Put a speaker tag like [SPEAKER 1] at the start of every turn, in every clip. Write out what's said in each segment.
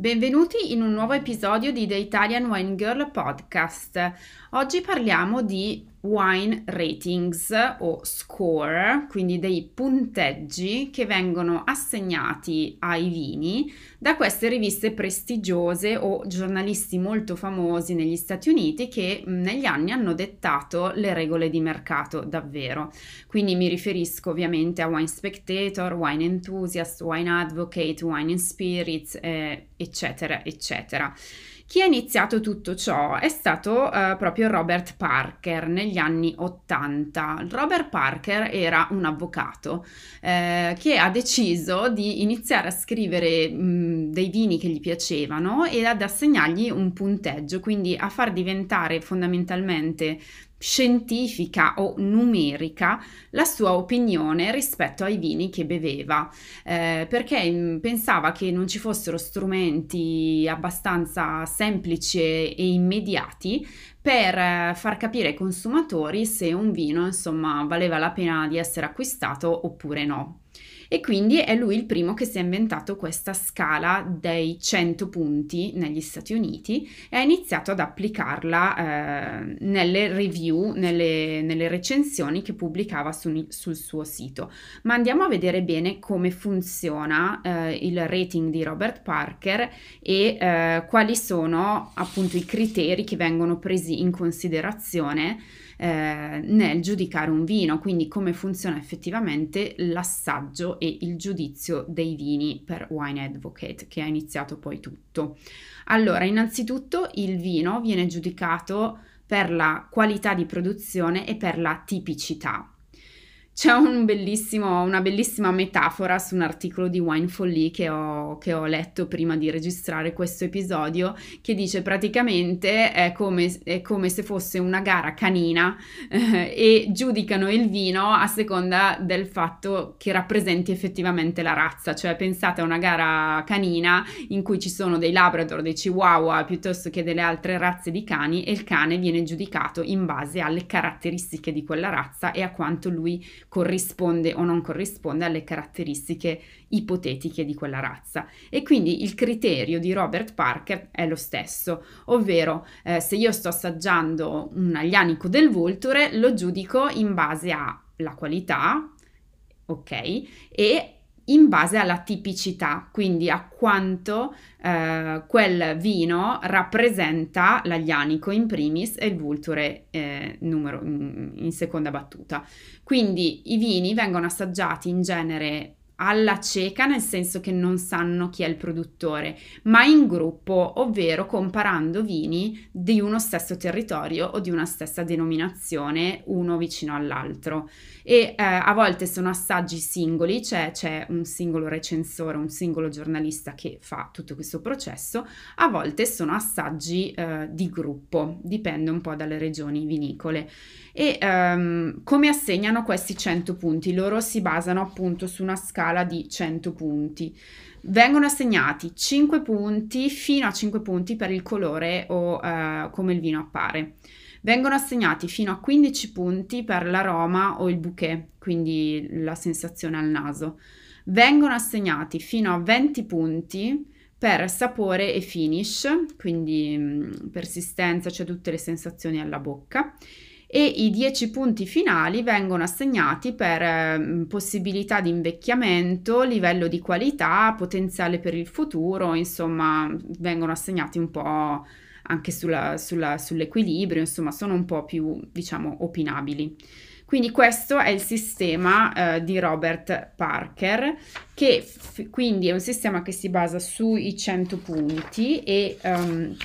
[SPEAKER 1] Benvenuti in un nuovo episodio di The Italian Wine Girl Podcast. Oggi parliamo di wine ratings o score, quindi dei punteggi che vengono assegnati ai vini da queste riviste prestigiose o giornalisti molto famosi negli Stati Uniti che negli anni hanno dettato le regole di mercato davvero. Quindi mi riferisco ovviamente a Wine Spectator, Wine Enthusiast, Wine Advocate, Wine and Spirits, eh, eccetera, eccetera. Chi ha iniziato tutto ciò è stato eh, proprio Robert Parker negli anni 80. Robert Parker era un avvocato eh, che ha deciso di iniziare a scrivere mh, dei vini che gli piacevano e ad assegnargli un punteggio, quindi a far diventare fondamentalmente scientifica o numerica la sua opinione rispetto ai vini che beveva, eh, perché mm, pensava che non ci fossero strumenti abbastanza semplici e immediati per eh, far capire ai consumatori se un vino insomma valeva la pena di essere acquistato oppure no e quindi è lui il primo che si è inventato questa scala dei 100 punti negli Stati Uniti e ha iniziato ad applicarla eh, nelle review, nelle, nelle, recensioni che pubblicava su, sul suo sito. Ma andiamo a vedere bene come funziona eh, il rating di Robert Parker e eh, quali sono appunto i criteri che vengono presi in considerazione eh, nel giudicare un vino, quindi come funziona effettivamente l'assaggio e il giudizio dei vini per Wine Advocate, che ha iniziato poi tutto. Allora, innanzitutto il vino viene giudicato per la qualità di produzione e per la tipicità. C'è un una bellissima metafora su un articolo di Winefully che ho, che ho letto prima di registrare questo episodio che dice praticamente è come, è come se fosse una gara canina eh, e giudicano il vino a seconda del fatto che rappresenti effettivamente la razza, cioè pensate a una gara canina in cui ci sono dei labrador, dei chihuahua piuttosto che delle altre razze di cani e il cane viene giudicato in base alle caratteristiche di quella razza e a quanto lui corrisponde o non corrisponde alle caratteristiche ipotetiche di quella razza. E quindi il criterio di Robert Parker è lo stesso, ovvero eh, se io sto assaggiando un aglianico del Vulture lo giudico in base alla qualità, ok, e in base alla tipicità, quindi a quanto eh, quel vino rappresenta l'aglianico in primis e il vulture eh, numero, in, seconda battuta. Quindi i vini vengono assaggiati in genere alla cieca, nel senso che non sanno chi è il produttore, ma in gruppo, ovvero comparando vini di uno stesso territorio o di una stessa denominazione, uno vicino all'altro. E eh, a volte sono assaggi singoli, cioè c'è un singolo recensore, un singolo giornalista che fa tutto questo processo, a volte sono assaggi eh, di gruppo, dipende un po' dalle regioni vinicole. E um, come assegnano questi 100 punti? Loro si basano appunto su una scala di 100 punti. Vengono assegnati 5 punti fino a 5 punti per il colore o uh, come il vino appare. Vengono assegnati fino a 15 punti per l'aroma o il bouquet, quindi la sensazione al naso. Vengono assegnati fino a 20 punti per sapore e finish, quindi mh, persistenza, cioè tutte le sensazioni alla bocca e i 10 punti finali vengono assegnati per eh, possibilità di invecchiamento, livello di qualità, potenziale per il futuro, insomma vengono assegnati un po' anche sulla, sulla, sull'equilibrio, insomma sono un po' più diciamo opinabili. Quindi questo è il sistema eh, di Robert Parker, che f- quindi è un sistema che si basa sui 100 punti e um,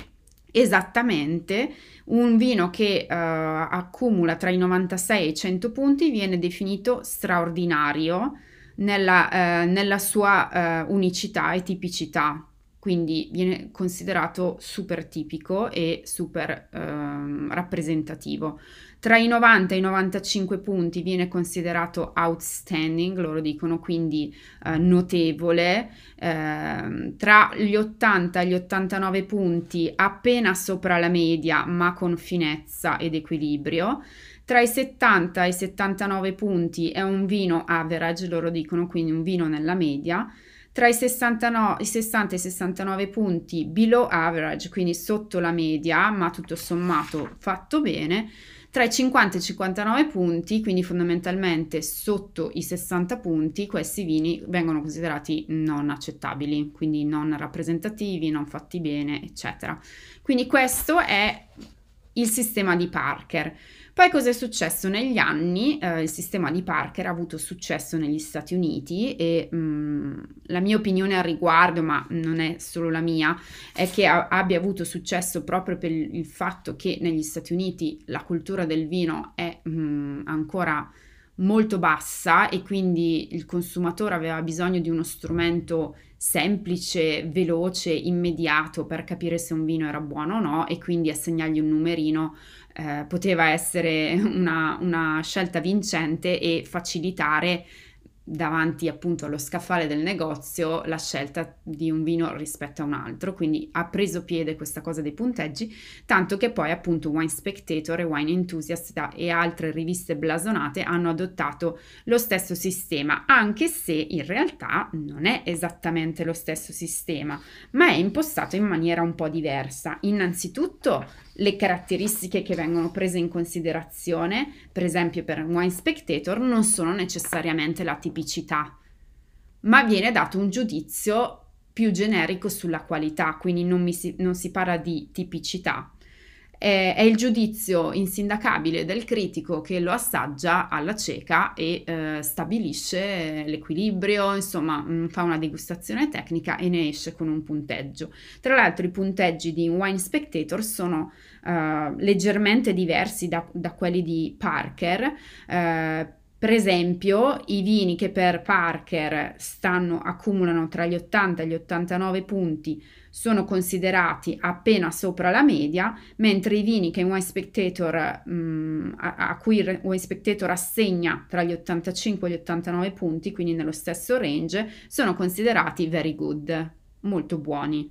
[SPEAKER 1] esattamente un vino che uh, accumula tra i 96 e i 100 punti viene definito straordinario nella, eh, nella sua eh, unicità e tipicità, quindi viene considerato super tipico e super ehm, rappresentativo. Tra i 90 e i 95 punti viene considerato outstanding, loro dicono quindi eh, notevole, eh, tra gli 80 e gli 89 punti appena sopra la media ma con finezza ed equilibrio. Tra i 70 e i 79 punti è un vino average, loro dicono quindi un vino nella media. Tra i, 69, i 60 e i 69 punti below average, quindi sotto la media, ma tutto sommato fatto bene tra i 50 e i 59 punti, quindi fondamentalmente sotto i 60 punti, questi vini vengono considerati non accettabili, quindi non rappresentativi, non fatti bene, eccetera. Quindi questo è il sistema di Parker. Poi cosa è successo negli anni? Eh, il sistema di Parker ha avuto successo negli Stati Uniti e mh, mm, la mia opinione al riguardo, ma non è solo la mia, è che a- abbia avuto successo proprio per il fatto che negli Stati Uniti la cultura del vino è mh, mm, ancora molto bassa e quindi il consumatore aveva bisogno di uno strumento semplice, veloce, immediato per capire se un vino era buono o no e quindi assegnargli un numerino eh, poteva essere una, una scelta vincente e facilitare davanti appunto allo scaffale del negozio la scelta di un vino rispetto a un altro, quindi ha preso piede questa cosa dei punteggi, tanto che poi appunto Wine Spectator e Wine Enthusiast e altre riviste blasonate hanno adottato lo stesso sistema, anche se in realtà non è esattamente lo stesso sistema, ma è impostato in maniera un po' diversa. Innanzitutto le caratteristiche che vengono prese in considerazione, per esempio per Wine Spectator, non sono necessariamente la tipicità, ma viene dato un giudizio più generico sulla qualità, quindi non, si, non si parla di tipicità, è, il giudizio insindacabile del critico che lo assaggia alla cieca e eh, stabilisce l'equilibrio, insomma mm, fa una degustazione tecnica e ne esce con un punteggio. Tra l'altro i punteggi di Wine Spectator sono uh, leggermente diversi da, da, quelli di Parker. Uh, per esempio, i vini che per Parker stanno, accumulano tra gli 80 e gli 89 punti sono considerati appena sopra la media, mentre i vini che Wine Spectator, mh, mm, a, a, cui Wine Spectator assegna tra gli 85 e gli 89 punti, quindi nello stesso range, sono considerati very good, molto buoni.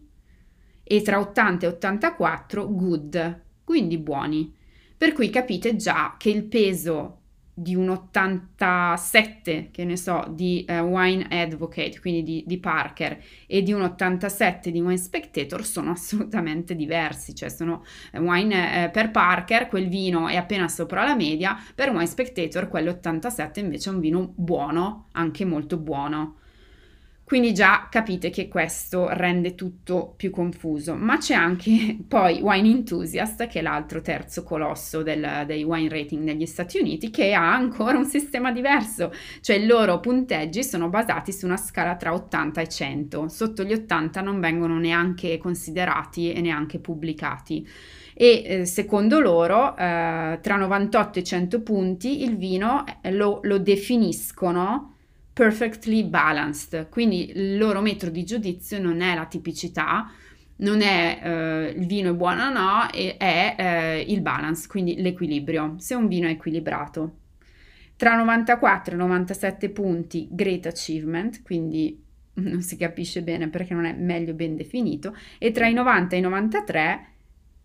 [SPEAKER 1] E tra 80 e 84 good, quindi buoni. Per cui capite già che il peso di un 87, che ne so, di uh, Wine Advocate, quindi di, di, Parker, e di un 87 di Wine Spectator sono assolutamente diversi, cioè sono uh, wine uh, per Parker quel vino è appena sopra la media, per Wine Spectator quell'87 invece è un vino buono, anche molto buono. Quindi già capite che questo rende tutto più confuso, ma c'è anche poi Wine Enthusiast, che è l'altro terzo colosso del, dei wine rating negli Stati Uniti, che ha ancora un sistema diverso, cioè i loro punteggi sono basati su una scala tra 80 e 100, sotto gli 80 non vengono neanche considerati e neanche pubblicati. E eh, secondo loro eh, tra 98 e 100 punti il vino eh, lo, lo definiscono perfectly balanced, quindi il loro metro di giudizio non è la tipicità, non è eh, il vino è buono o no, è eh, il balance, quindi l'equilibrio, se un vino è equilibrato. Tra 94 e 97 punti, great achievement, quindi non si capisce bene perché non è meglio ben definito, e tra i 90 e i 93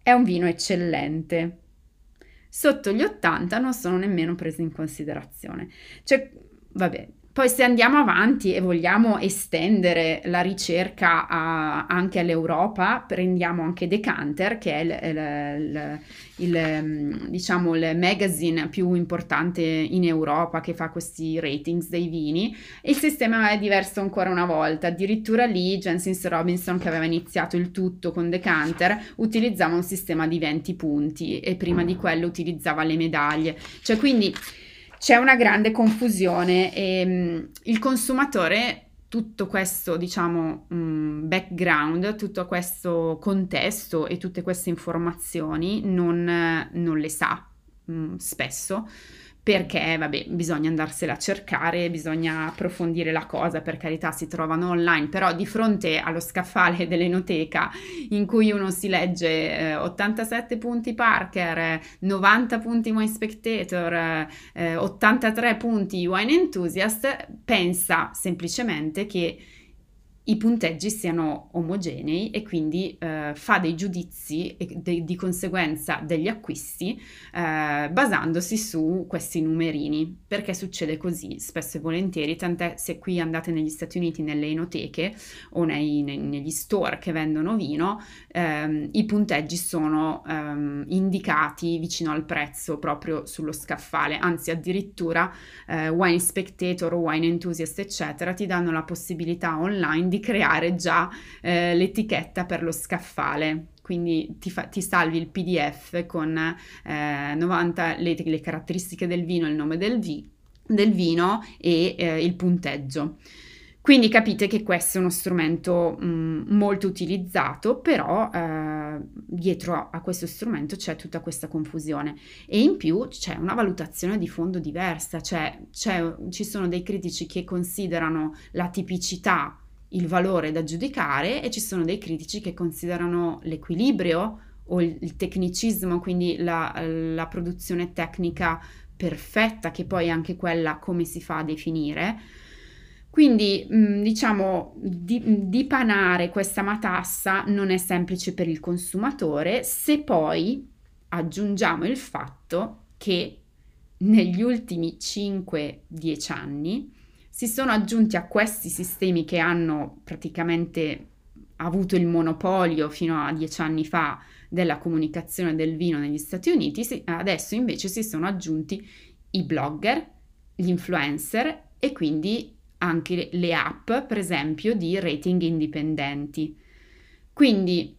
[SPEAKER 1] è un vino eccellente. Sotto gli 80 non sono nemmeno presi in considerazione. Cioè, vabbè, poi se andiamo avanti e vogliamo estendere la ricerca a, anche all'Europa, prendiamo anche Decanter, che è il, il, il, mm, diciamo, il magazine più importante in Europa che fa questi ratings dei vini. Il sistema è diverso ancora una volta, addirittura lì Jensen Robinson, che aveva iniziato il tutto con Decanter, utilizzava un sistema di 20 punti e prima di quello utilizzava le medaglie. Cioè quindi c'è una grande confusione e um, il consumatore tutto questo, diciamo, um, background, tutto questo contesto e tutte queste informazioni non, non le sa um, spesso perché vabbè bisogna andarsela a cercare, bisogna approfondire la cosa, per carità si trovano online, però di fronte allo scaffale dell'enoteca in cui uno si legge eh, 87 punti Parker, 90 punti Wine Spectator, eh, 83 punti Wine Enthusiast, pensa semplicemente che i punteggi siano omogenei e quindi eh, fa dei giudizi e de- di conseguenza degli acquisti eh, basandosi su questi numerini. Perché succede così spesso e volentieri, tant'è se qui andate negli Stati Uniti nelle enoteche o nei, nei, negli store che vendono vino, ehm, i punteggi sono ehm, indicati vicino al prezzo proprio sullo scaffale, anzi addirittura eh, Wine Spectator, Wine Enthusiast eccetera ti danno la possibilità online di di creare già eh, l'etichetta per lo scaffale. Quindi ti, fa, ti salvi il PDF con eh, 90 le, le, caratteristiche del vino, il nome del, vi, del vino e eh, il punteggio. Quindi capite che questo è uno strumento mh, mm, molto utilizzato, però eh, dietro a questo strumento c'è tutta questa confusione e in più c'è una valutazione di fondo diversa, cioè ci sono dei critici che considerano la tipicità il valore da giudicare e ci sono dei critici che considerano l'equilibrio o il, tecnicismo, quindi la, la, produzione tecnica perfetta, che poi è anche quella come si fa a definire. Quindi mm, diciamo di, dipanare questa matassa non è semplice per il consumatore se poi aggiungiamo il fatto che negli ultimi 5-10 anni si sono aggiunti a questi sistemi che hanno praticamente avuto il monopolio fino a dieci anni fa della comunicazione del vino negli Stati Uniti, adesso invece si sono aggiunti i blogger, gli influencer e quindi anche le app, per esempio, di rating indipendenti. Quindi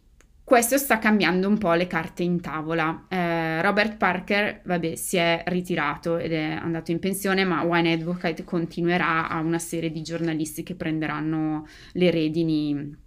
[SPEAKER 1] questo sta cambiando un po' le carte in tavola. Eh, Robert Parker, vabbè, si è ritirato ed è andato in pensione, ma Wine Advocate continuerà a una serie di giornalisti che prenderanno le redini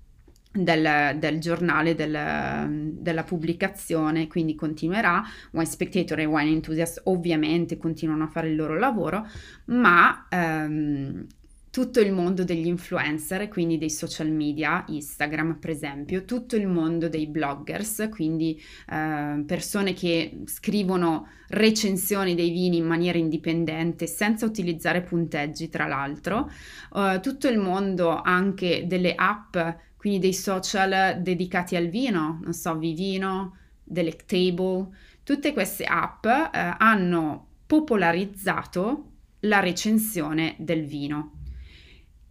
[SPEAKER 1] del, del giornale, del, della pubblicazione, quindi continuerà. Wine Spectator e Wine Enthusiast ovviamente continuano a fare il loro lavoro, ma ehm, tutto il mondo degli influencer, quindi dei social media, Instagram per esempio, tutto il mondo dei bloggers, quindi eh, persone che scrivono recensioni dei vini in maniera indipendente senza utilizzare punteggi tra l'altro, eh, tutto il mondo anche delle app, quindi dei social dedicati al vino, non so, Vivino, Delectable, tutte queste app eh, hanno popolarizzato la recensione del vino.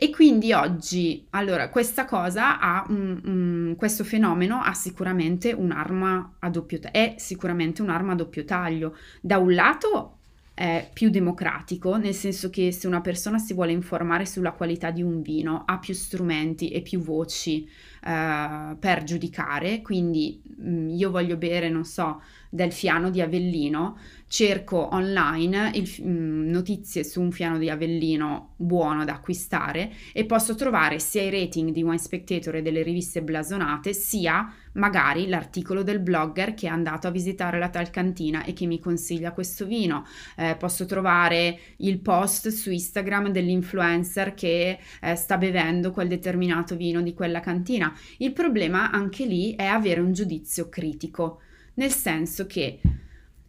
[SPEAKER 1] E quindi oggi, allora, questa cosa ha, un, un, questo fenomeno ha sicuramente un'arma a doppio taglio, è sicuramente un'arma a doppio taglio. Da un lato è più democratico, nel senso che se una persona si vuole informare sulla qualità di un vino, ha più strumenti e più voci eh, per giudicare, quindi mh, mm, io voglio bere, non so, del fiano di Avellino, cerco online il, mh, mm, notizie su un fiano di Avellino buono da acquistare e posso trovare sia i rating di Wine Spectator e delle riviste blasonate, sia magari l'articolo del blogger che è andato a visitare la tal cantina e che mi consiglia questo vino. Eh, posso trovare il post su Instagram dell'influencer che eh, sta bevendo quel determinato vino di quella cantina. Il problema anche lì è avere un giudizio critico nel senso che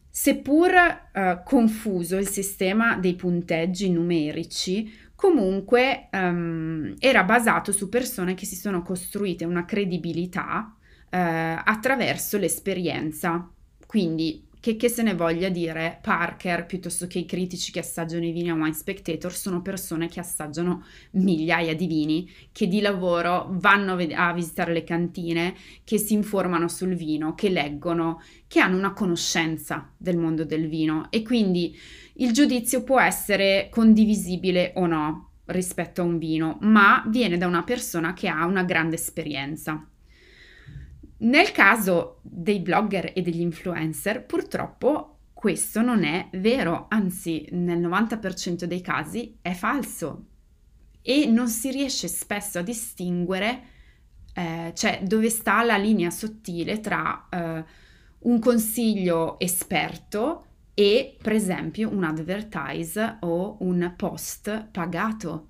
[SPEAKER 1] seppur uh, confuso il sistema dei punteggi numerici, comunque um, era basato su persone che si sono costruite una credibilità uh, attraverso l'esperienza. Quindi che, che, se ne voglia dire, Parker piuttosto che i critici che assaggiano i vini a Wine Spectator sono persone che assaggiano migliaia di vini, che di lavoro vanno a visitare le cantine, che si informano sul vino, che leggono, che hanno una conoscenza del mondo del vino e quindi il giudizio può essere condivisibile o no rispetto a un vino, ma viene da una persona che ha una grande esperienza. Nel caso dei blogger e degli influencer, purtroppo questo non è vero, anzi nel 90% dei casi è falso. E non si riesce spesso a distinguere eh, cioè dove sta la linea sottile tra eh, un consiglio esperto e per esempio un advertise o un post pagato.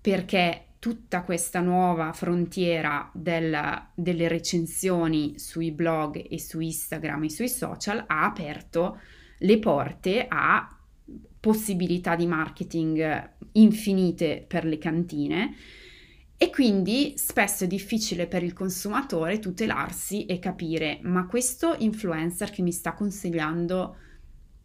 [SPEAKER 1] Perché tutta questa nuova frontiera del, delle recensioni sui blog e su Instagram e sui social ha aperto le porte a possibilità di marketing infinite per le cantine. E quindi spesso è difficile per il consumatore tutelarsi e capire ma questo influencer che mi sta consigliando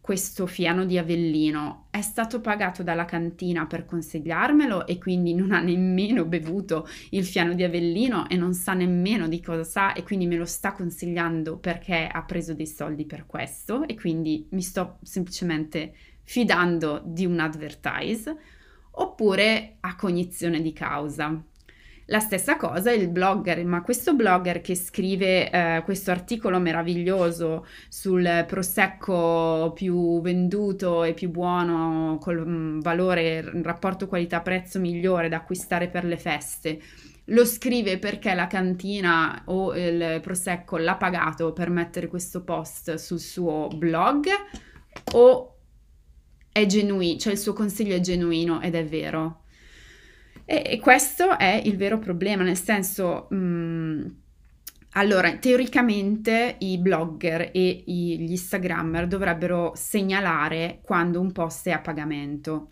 [SPEAKER 1] questo fiano di Avellino è stato pagato dalla cantina per consigliarmelo e quindi non ha nemmeno bevuto il fiano di Avellino e non sa nemmeno di cosa sa e quindi me lo sta consigliando perché ha preso dei soldi per questo e quindi mi sto semplicemente fidando di un advertise oppure a cognizione di causa. La stessa cosa il blogger, ma questo blogger che scrive eh, questo articolo meraviglioso sul prosecco più venduto e più buono col mm, valore, rapporto qualità-prezzo migliore da acquistare per le feste, lo scrive perché la cantina o il prosecco l'ha pagato per mettere questo post sul suo blog o è genuino, cioè il suo consiglio è genuino ed è vero. E, e questo è il vero problema, nel senso... Mh, mm, allora, teoricamente i blogger e gli Instagrammer dovrebbero segnalare quando un post è a pagamento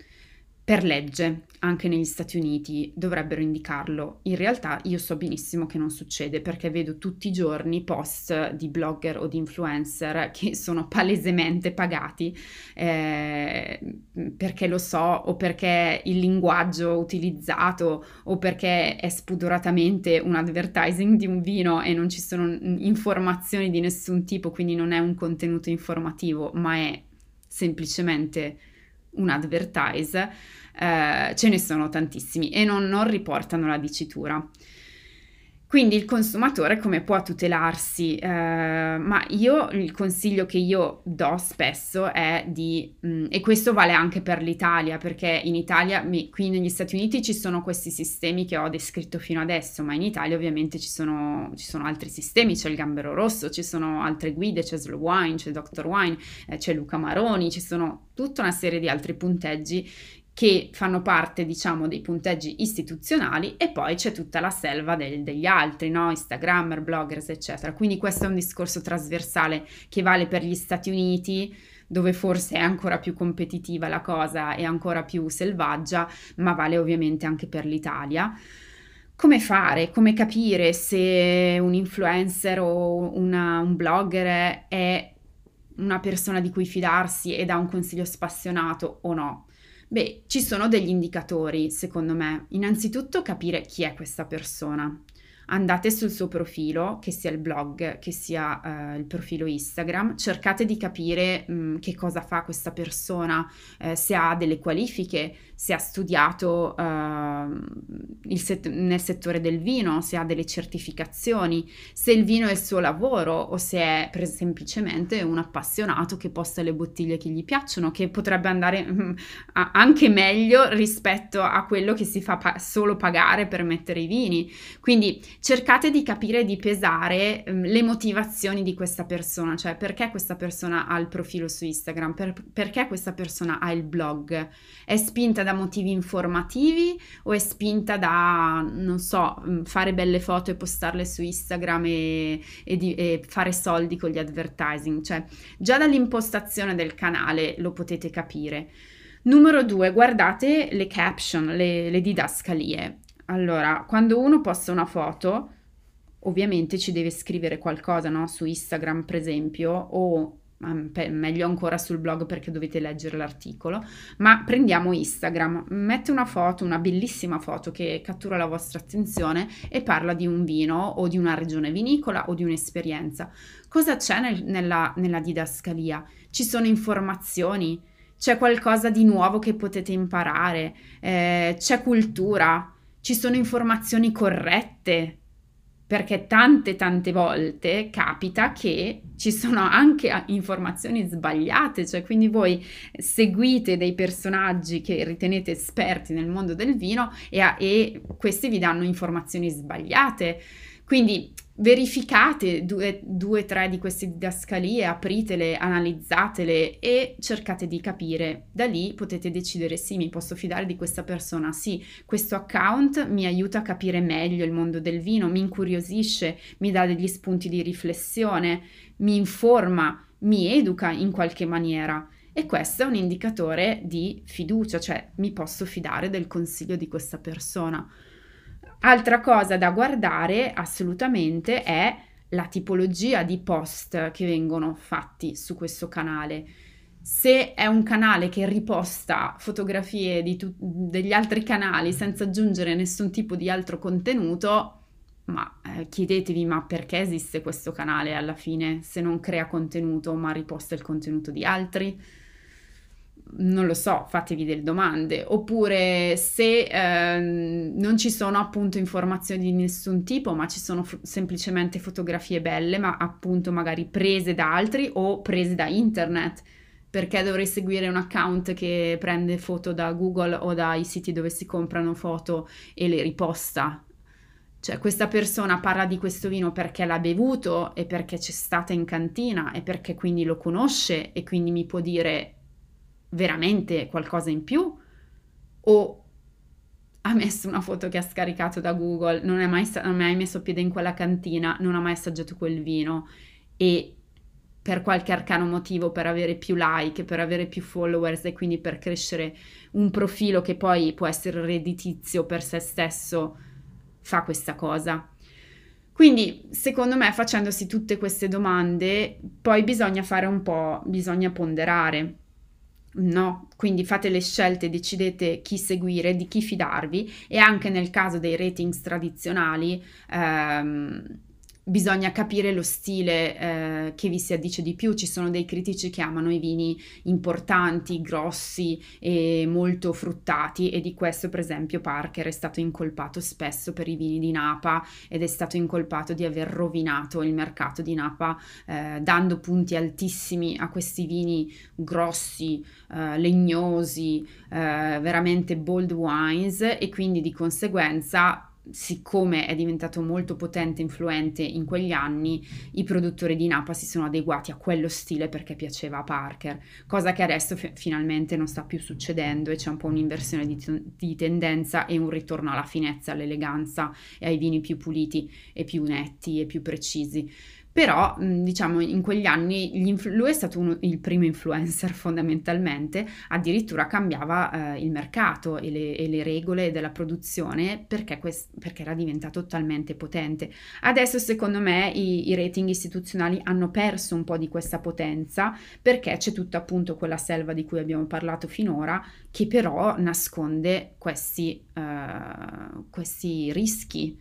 [SPEAKER 1] per legge, anche negli Stati Uniti, dovrebbero indicarlo. In realtà io so benissimo che non succede perché vedo tutti i giorni post di blogger o di influencer che sono palesemente pagati eh, perché lo so o perché il linguaggio utilizzato o perché è spudoratamente un advertising di un vino e non ci sono informazioni di nessun tipo, quindi non è un contenuto informativo, ma è semplicemente un advertise, eh, ce ne sono tantissimi e non, non riportano la dicitura. Quindi il consumatore come può tutelarsi? Eh, ma io il consiglio che io do spesso è di, mh, mm, e questo vale anche per l'Italia, perché in Italia, mi, qui negli Stati Uniti ci sono questi sistemi che ho descritto fino adesso, ma in Italia ovviamente ci sono, ci sono altri sistemi, c'è il Gambero Rosso, ci sono altre guide, c'è Slow Wine, c'è Dr. Wine, eh, c'è Luca Maroni, ci sono tutta una serie di altri punteggi che fanno parte, diciamo, dei punteggi istituzionali e poi c'è tutta la selva del, degli altri, no? Instagrammer, bloggers, eccetera. Quindi questo è un discorso trasversale che vale per gli Stati Uniti, dove forse è ancora più competitiva la cosa e ancora più selvaggia, ma vale ovviamente anche per l'Italia. Come fare, come capire se un influencer o una, un blogger è una persona di cui fidarsi e dà un consiglio spassionato o no? Beh, ci sono degli indicatori, secondo me. Innanzitutto capire chi è questa persona andate sul suo profilo, che sia il blog, che sia uh, il profilo Instagram, cercate di capire um, che cosa fa questa persona, eh, se ha delle qualifiche, se ha studiato uh, set- nel settore del vino, se ha delle certificazioni, se il vino è il suo lavoro o se è per- semplicemente un appassionato che posta le bottiglie che gli piacciono, che potrebbe andare um, a- anche meglio rispetto a quello che si fa pa- solo pagare per mettere i vini. Quindi cercate di capire di pesare um, le motivazioni di questa persona, cioè perché questa persona ha il profilo su Instagram, per, perché questa persona ha il blog, è spinta da motivi informativi o è spinta da, non so, fare belle foto e postarle su Instagram e, e, di, e fare soldi con gli advertising, cioè già dall'impostazione del canale lo potete capire. Numero due, guardate le caption, le, le didascalie. Allora, quando uno posta una foto, ovviamente ci deve scrivere qualcosa, no? Su Instagram, per esempio, o meglio ancora sul blog perché dovete leggere l'articolo, ma prendiamo Instagram, mette una foto, una bellissima foto che cattura la vostra attenzione e parla di un vino o di una regione vinicola o di un'esperienza. Cosa c'è nel, nella, nella didascalia? Ci sono informazioni, c'è qualcosa di nuovo che potete imparare, eh, c'è cultura, ci sono informazioni corrette, perché tante tante volte capita che ci sono anche informazioni sbagliate, cioè quindi voi seguite dei personaggi che ritenete esperti nel mondo del vino e, e questi vi danno informazioni sbagliate. Quindi verificate due o tre di queste didascalie, apritele, analizzatele e cercate di capire. Da lì potete decidere sì, mi posso fidare di questa persona, sì, questo account mi aiuta a capire meglio il mondo del vino, mi incuriosisce, mi dà degli spunti di riflessione, mi informa, mi educa in qualche maniera. E questo è un indicatore di fiducia, cioè mi posso fidare del consiglio di questa persona. Altra cosa da guardare assolutamente è la tipologia di post che vengono fatti su questo canale. Se è un canale che riposta fotografie tu- degli altri canali senza aggiungere nessun tipo di altro contenuto, ma eh, chiedetevi ma perché esiste questo canale alla fine se non crea contenuto ma riposta il contenuto di altri? Non lo so, fatevi delle domande, oppure se eh, non ci sono appunto informazioni di nessun tipo, ma ci sono f- semplicemente fotografie belle, ma appunto magari prese da altri o prese da internet, perché dovrei seguire un account che prende foto da Google o dai siti dove si comprano foto e le riposta. Cioè, questa persona parla di questo vino perché l'ha bevuto e perché c'è stata in cantina e perché quindi lo conosce e quindi mi può dire veramente qualcosa in più o ha messo una foto che ha scaricato da Google, non ha mai, mai messo piede in quella cantina, non ha mai assaggiato quel vino e per qualche arcano motivo, per avere più like, per avere più followers e quindi per crescere un profilo che poi può essere redditizio per se stesso, fa questa cosa. Quindi, secondo me, facendosi tutte queste domande, poi bisogna fare un po', bisogna ponderare. No, quindi fate le scelte, decidete chi seguire, di chi fidarvi e anche nel caso dei ratings tradizionali ehm, bisogna capire lo stile eh, che vi si addice di più. Ci sono dei critici che amano i vini importanti, grossi e molto fruttati e di questo per esempio Parker è stato incolpato spesso per i vini di Napa ed è stato incolpato di aver rovinato il mercato di Napa eh, dando punti altissimi a questi vini grossi, eh, legnosi, eh, veramente bold wines e quindi di conseguenza siccome è diventato molto potente e influente in quegli anni, i produttori di Napa si sono adeguati a quello stile perché piaceva a Parker, cosa che adesso f- finalmente non sta più succedendo e c'è un po' un'inversione di, t- di, tendenza e un ritorno alla finezza, all'eleganza e ai vini più puliti e più netti e più precisi. Però, diciamo, in quegli anni lui è stato uno, il primo influencer fondamentalmente, addirittura cambiava eh, il mercato e le, e le, regole della produzione perché, quest, perché, era diventato talmente potente. Adesso, secondo me, i, i, rating istituzionali hanno perso un po' di questa potenza perché c'è tutta appunto quella selva di cui abbiamo parlato finora che però nasconde questi, uh, questi rischi.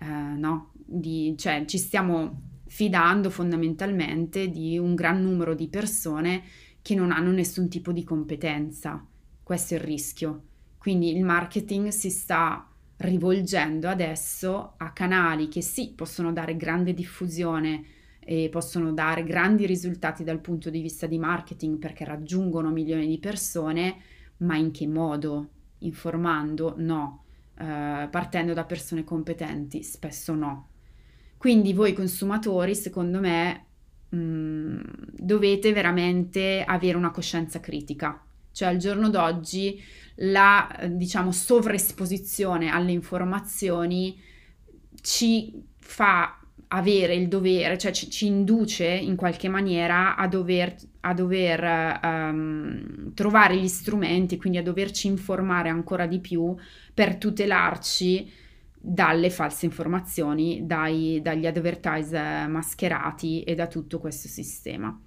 [SPEAKER 1] Uh, no? Di, cioè, ci stiamo fidando fondamentalmente di un gran numero di persone che non hanno nessun tipo di competenza. Questo è il rischio. Quindi il marketing si sta rivolgendo adesso a canali che sì, possono dare grande diffusione e possono dare grandi risultati dal punto di vista di marketing perché raggiungono milioni di persone, ma in che modo? Informando? No. Uh, partendo da persone competenti? Spesso no. Quindi voi consumatori, secondo me, mh, mm, dovete veramente avere una coscienza critica. Cioè al giorno d'oggi la, diciamo, sovraesposizione alle informazioni ci fa avere il dovere, cioè ci, ci induce in qualche maniera a dover, a dover um, trovare gli strumenti, quindi a doverci informare ancora di più per tutelarci dalle false informazioni, dai, dagli advertise mascherati e da tutto questo sistema.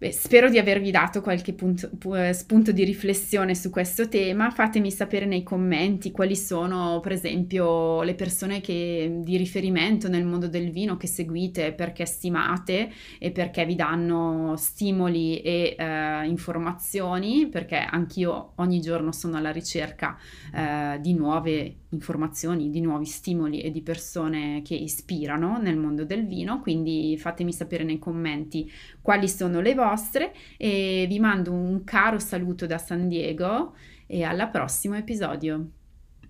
[SPEAKER 1] Beh, spero di avervi dato qualche punto, spunto di riflessione su questo tema. Fatemi sapere nei commenti quali sono, per esempio, le persone che, di riferimento nel mondo del vino che seguite perché stimate e perché vi danno stimoli e eh, informazioni, perché anch'io ogni giorno sono alla ricerca eh, di nuove informazioni, di nuovi stimoli e di persone che ispirano nel mondo del vino. Quindi fatemi sapere nei commenti quali sono le vostre e vi mando un caro saluto da San Diego e al prossimo episodio.